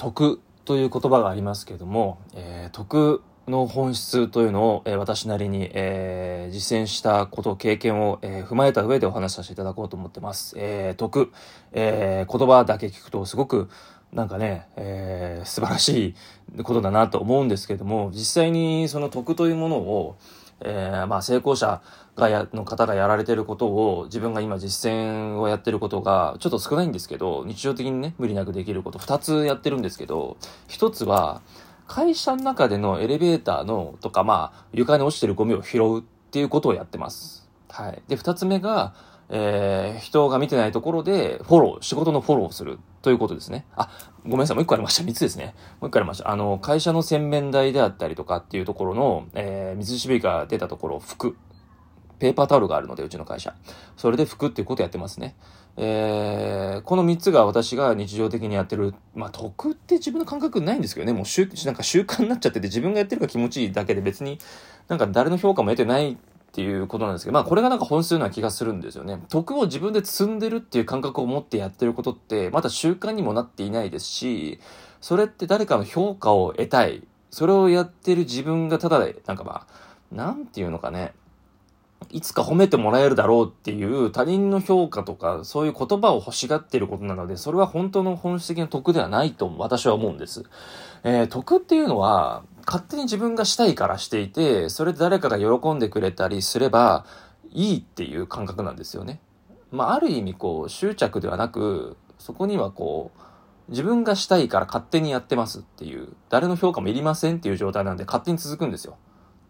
徳という言葉がありますけども、えー、徳の本質というのを、えー、私なりに、えー、実践したこと、経験を、えー、踏まえた上でお話しさせていただこうと思ってます。えー、徳、えー、言葉だけ聞くとすごくなんかね、えー、素晴らしいことだなと思うんですけども、実際にその徳というものを、えー、まあ成功者がや、の方がやられてることを、自分が今実践をやってることが、ちょっと少ないんですけど、日常的にね、無理なくできること、二つやってるんですけど、一つは、会社の中でのエレベーターの、とか、まあ、床に落ちてるゴミを拾うっていうことをやってます。はい。で、二つ目が、えー、人が見てないところで、フォロー、仕事のフォローをするということですね。あ、ごめんなさい、もう一個ありました。三つですね。もう一個ありました。あの、会社の洗面台であったりとかっていうところの、えー、水しぶりが出たところを拭く。ペーパータオルがあるので、うちの会社。それで拭くっていうことやってますね。えー、この3つが私が日常的にやってる、まあ、得って自分の感覚ないんですけどね、もう習、なんか習慣になっちゃってて、自分がやってるか気持ちいいだけで別に、なんか誰の評価も得てないっていうことなんですけど、まあこれがなんか本質のような気がするんですよね。徳を自分で積んでるっていう感覚を持ってやってることって、まだ習慣にもなっていないですし、それって誰かの評価を得たい。それをやってる自分がただで、なんかまあ、なんていうのかね。いつか褒めてもらえるだろうっていう他人の評価とかそういう言葉を欲しがってることなので、それは本当の本質的な得ではないと私は思うんです。えー、得っていうのは、勝手に自分がしたいからしていて、それで誰かが喜んでくれたりすればいいっていう感覚なんですよね。まあ、ある意味こう執着ではなく、そこにはこう、自分がしたいから勝手にやってますっていう、誰の評価もいりませんっていう状態なんで勝手に続くんですよ。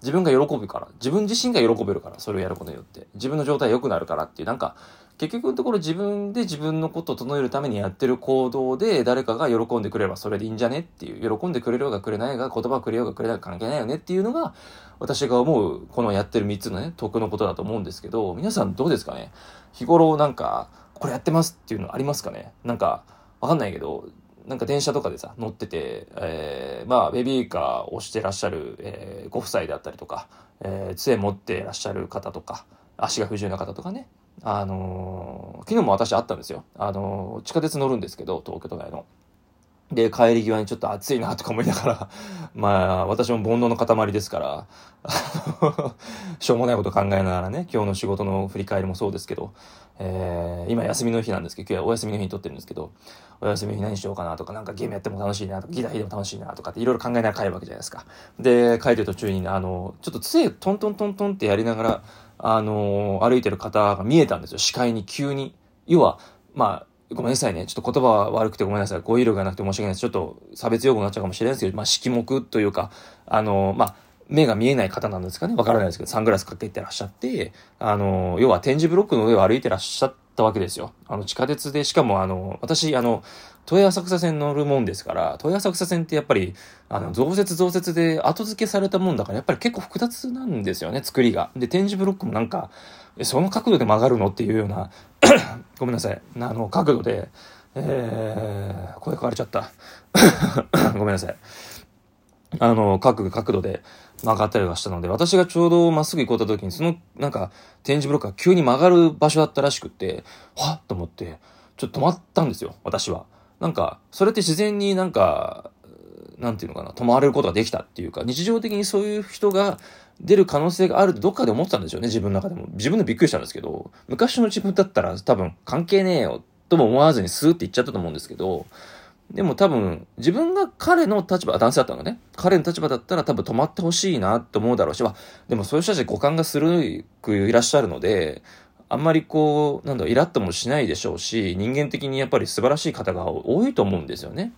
自分が喜ぶから、自分自身が喜べるから、それをやることによって。自分の状態良くなるからっていう、なんか、結局のところ自分で自分のことを整えるためにやってる行動で誰かが喜んでくれればそれでいいんじゃねっていう、喜んでくれるようがくれないが、言葉くれようがくれないが関係ないよねっていうのが、私が思う、このやってる3つのね、得のことだと思うんですけど、皆さんどうですかね？日頃なんか、これやってますっていうのありますかね？なんか、わかんないけど、なんか電車とかでさ、乗ってて、えー、まあ、ベビーカーをしてらっしゃる、えー、ご夫妻であったりとか、えー、杖持ってらっしゃる方とか、足が不自由な方とかね、あのー、昨日も私会ったんですよ。あのー、地下鉄乗るんですけど、東京都内の。で、帰り際にちょっと暑いなとか思いながら、まあ、私も煩悩の塊ですから、しょうもないこと考えながらね、今日の仕事の振り返りもそうですけど、えー、今休みの日なんですけど、今日はお休みの日に撮ってるんですけど、お休みの日何しようかなとか、なんかゲームやっても楽しいなとか、ギター弾いても楽しいなとかっていろいろ考えながら帰るわけじゃないですか。で、帰る途中に、あの、ちょっと杖トントントントンってやりながら、あの歩いてる方が見えたんですよ、視界に急に。要は、まあ、ごめんなさいね。ちょっと言葉は悪くてごめんなさい。語彙力がなくて申し訳ないです。ちょっと差別用語になっちゃうかもしれないですけど、まあ、色目というか、あの、まあ、目が見えない方なんですかね。わからないですけど、サングラスかけてらっしゃって、あの、要は展示ブロックの上を歩いてらっしゃったわけですよ。あの、地下鉄で、しかもあの、私、あの、豊浅草線乗るもんですから、豊浅草線ってやっぱり、あの、増設増設で後付けされたもんだから、やっぱり結構複雑なんですよね、作りが。で、展示ブロックもなんか、その角度で曲がるのっていうような ごめんなさい、あの、角度で、えー、声変われちゃった。ごめんなさい。あの、各角度で曲がったりはしたので、私がちょうどまっすぐ行こうと時に、その、なんか、展示ブロックが急に曲がる場所だったらしくって、はっと思って、ちょっと止まったんですよ、私は。なんか、それって自然になんか、なんていうのかな、止まれることができたっていうか、日常的にそういう人が出る可能性があるってどっかで思ってたんですよね、自分の中でも。自分でびっくりしたんですけど、昔の自分だったら多分関係ねえよとも思わずにスーって言っちゃったと思うんですけど、でも多分、自分が彼の立場、男性だったのね。彼の立場だったら多分止まってほしいなと思うだろうし、まあ、でもそういう人たち五感が鋭くいらっしゃるので、あんまりこう、なんだろうイラッともしないでしょうし、人間的にやっぱり素晴らしい方が多いと思うんですよね。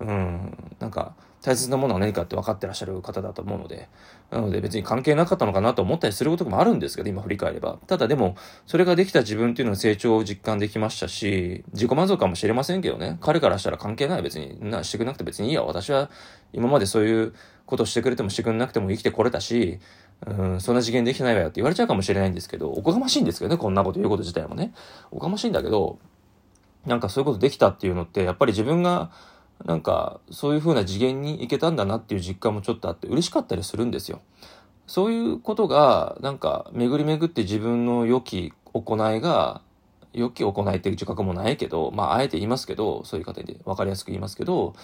うん、なんか、大切なものは何かって分かってらっしゃる方だと思うので、なので別に関係なかったのかなと思ったりすることもあるんですけど、今振り返れば。ただでも、それができた自分っていうのの成長を実感できましたし、自己満足かもしれませんけどね、彼からしたら関係ない別に、な、してくれなくて別にいいや。私は今までそういうことしてくれてもしてくれなくても生きてこれたし、うん、そんな次元できてないわよって言われちゃうかもしれないんですけど、おこがましいんですけどね、こんなこと言うこと自体もね。おこがましいんだけど、なんかそういうことできたっていうのって、やっぱり自分が、なんか、そういう風な次元に行けたんだなっていう実感もちょっとあって嬉しかったりするんですよ。そういうことが、なんか、巡り巡って自分の良き行いが、良き行いっていう自覚もないけど、まあ、あえて言いますけど、そういう方で分かりやすく言いますけど、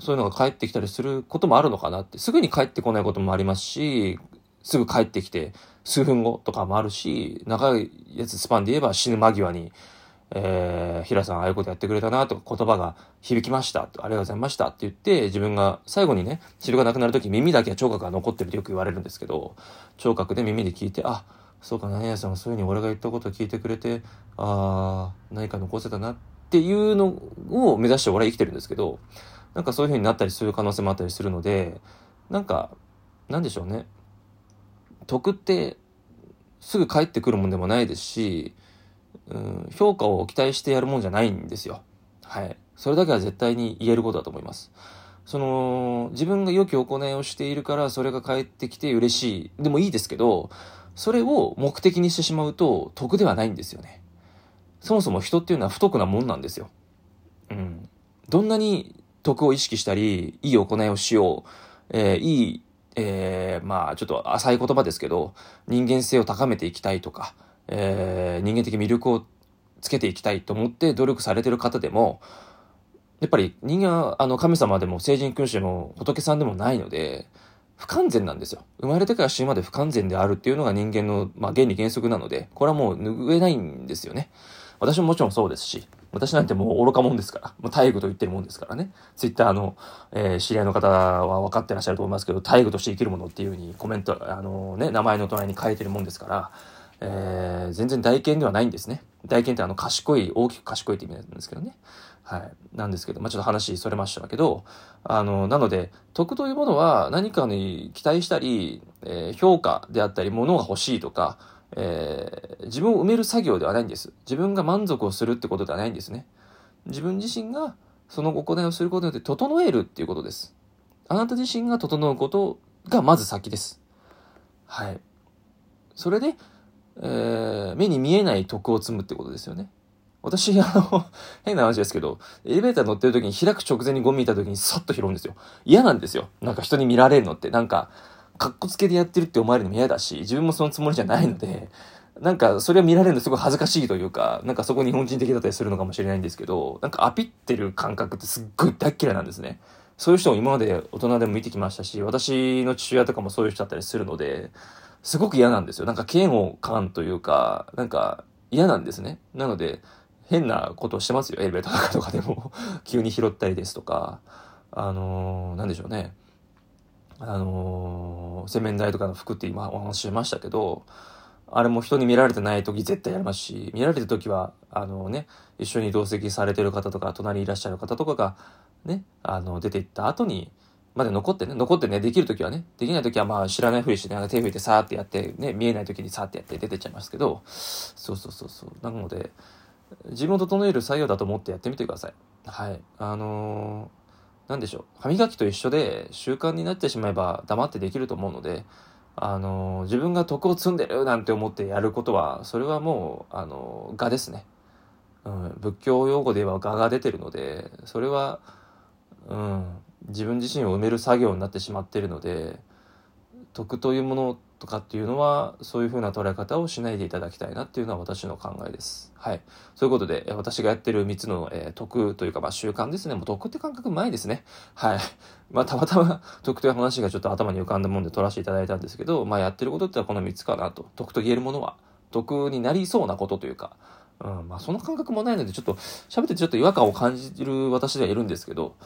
そういうのが返ってきたりすることもあるのかなって、すぐに返ってこないこともありますし、すぐ帰ってきて、数分後とかもあるし、長いやつスパンで言えば死ぬ間際に、えー、平さんああいうことやってくれたなとか言葉が響きましたありがとうございましたって言って自分が最後にね汁がなくなる時耳だけは聴覚が残ってるってよく言われるんですけど聴覚で耳で聞いてあそうか何屋さんはそういうふうに俺が言ったことを聞いてくれてああ何か残せたなっていうのを目指して俺は生きてるんですけどなんかそういうふうになったりする可能性もあったりするのでなんかなんでしょうね。得ってすぐ返ってくるもんでもないですし、うん、評価を期待してやるもんじゃないんですよ。はい。それだけは絶対に言えることだと思います。その、自分が良き行いをしているからそれが返ってきて嬉しい。でもいいですけど、それを目的にしてしまうと得ではないんですよね。そもそも人っていうのは不得なもんなんですよ。うん。どんなに得を意識したり、いい行いをしよう、えー、いいえー、まあ、ちょっと浅い言葉ですけど、人間性を高めていきたいとか、えー、人間的魅力をつけていきたいと思って努力されてる方でも、やっぱり人間はあの神様でも聖人君主も仏さんでもないので、不完全なんですよ。生まれてから死ぬまで不完全であるっていうのが人間の、まあ、原理原則なので、これはもう拭えないんですよね。私ももちろんそうですし、私なんてもう愚かもんですから、もう大愚と言ってるもんですからね。ツイッターの、えー、知り合いの方は分かってらっしゃると思いますけど、大愚として生きるものっていうふうにコメント、あのね、名前の隣に書いてるもんですから、えー、全然大剣ではないんですね。大剣ってあの賢い、大きく賢いって意味なんですけどね。はい。なんですけど、まあ、ちょっと話それましたけど、あの、なので、徳というものは何かに期待したり、えー、評価であったり、物が欲しいとか、えー、自分を埋める作業ではないんです。自分が満足をするってことではないんですね。自分自身がその行いをすることによって整えるっていうことです。あなた自身が整うことがまず先です。はい。それで、えー、目に見えない徳を積むってことですよね。私、あの、変な話ですけど、エレベーター乗ってる時に開く直前にゴミ見た時にそっと拾うんですよ。嫌なんですよ。なんか人に見られるのって。なんか、かっこつけでやってるって思われるのも嫌だし、自分もそのつもりじゃないので、なんかそれを見られるのすごい恥ずかしいというか、なんかそこ日本人的だったりするのかもしれないんですけど、なんかアピってる感覚ってすっごい大っ嫌いなんですね。そういう人も今まで大人でも見てきましたし、私の父親とかもそういう人だったりするので、すごく嫌なんですよ。なんか嫌悪感というか、なんか嫌なんですね。なので、変なことをしてますよ。エレベーターとかでも 急に拾ったりですとか、あのー、なんでしょうね。あのー、洗面台とかの服って今お話ししましたけど、あれも人に見られてない時絶対やりますし、見られてる時は、あのね、一緒に同席されてる方とか、隣にいらっしゃる方とかが、ね、あの、出て行った後に、まで残ってね、残ってね、できる時はね、できない時はまあ知らないふりして、ね、手拭いてさーってやって、ね、見えない時にさーってやって出てっちゃいますけど、そうそうそうそう。なので、自分を整える作業だと思ってやってみてください。はい。あのー何でしょう歯磨きと一緒で習慣になってしまえば黙ってできると思うのであの自分が徳を積んでるなんて思ってやることはそれはもうあの我ですね、うん、仏教用語で言えば我が出てるのでそれは、うん、自分自身を埋める作業になってしまっているので徳というものとかっていうのはそういうふうな捉え方をしないでいただきたいなっていうのは私の考えです。はい。そういうことで私がやってる3つの、えー、徳というかまあ習慣ですね。もう徳って感覚前ですね。はい。まあたまたま徳という話がちょっと頭に浮かんだもんで取らせていただいたんですけど、まあやってることってはこの3つかなと。徳と言えるものは。徳になりそうなことというか、うん、まあその感覚もないので、ちょっと喋っててちょっと違和感を感じる私ではいるんですけど、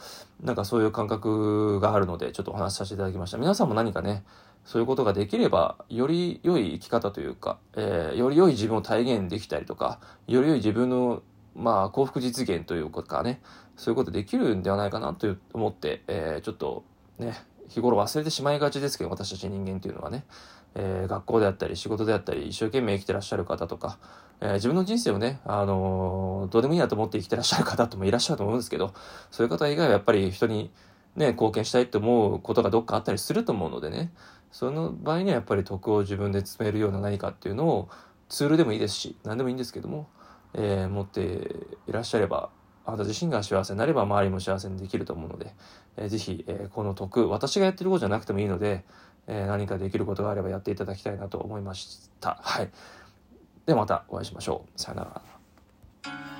なんかそういう感覚があるので、ちょっとお話しさせていただきました。皆さんも何かね、そういうことができれば、より良い生き方というか、えー、より良い自分を体現できたりとか、より良い自分の、まあ、幸福実現というかね、そういうことできるんではないかなと思って、えー、ちょっとね、日頃忘れてしまいがちですけど、私たち人間っていうのはね、えー、学校であったり仕事であったり一生懸命生きてらっしゃる方とか、えー、自分の人生をね、あのー、どうでもいいなと思って生きてらっしゃる方ともいらっしゃると思うんですけど、そういう方以外はやっぱり人にね、貢献したいと思うことがどっかあったりすると思うのでね、その場合にはやっぱり徳を自分で詰めるような何かっていうのをツールでもいいですし、何でもいいんですけども、えー、持っていらっしゃれば、あなた自身が幸せになれば周りも幸せにできると思うので、えー、ぜひ、えー、この徳、私がやってることじゃなくてもいいので、えー、何かできることがあればやっていただきたいなと思いました。はい。ではまたお会いしましょう。さよなら。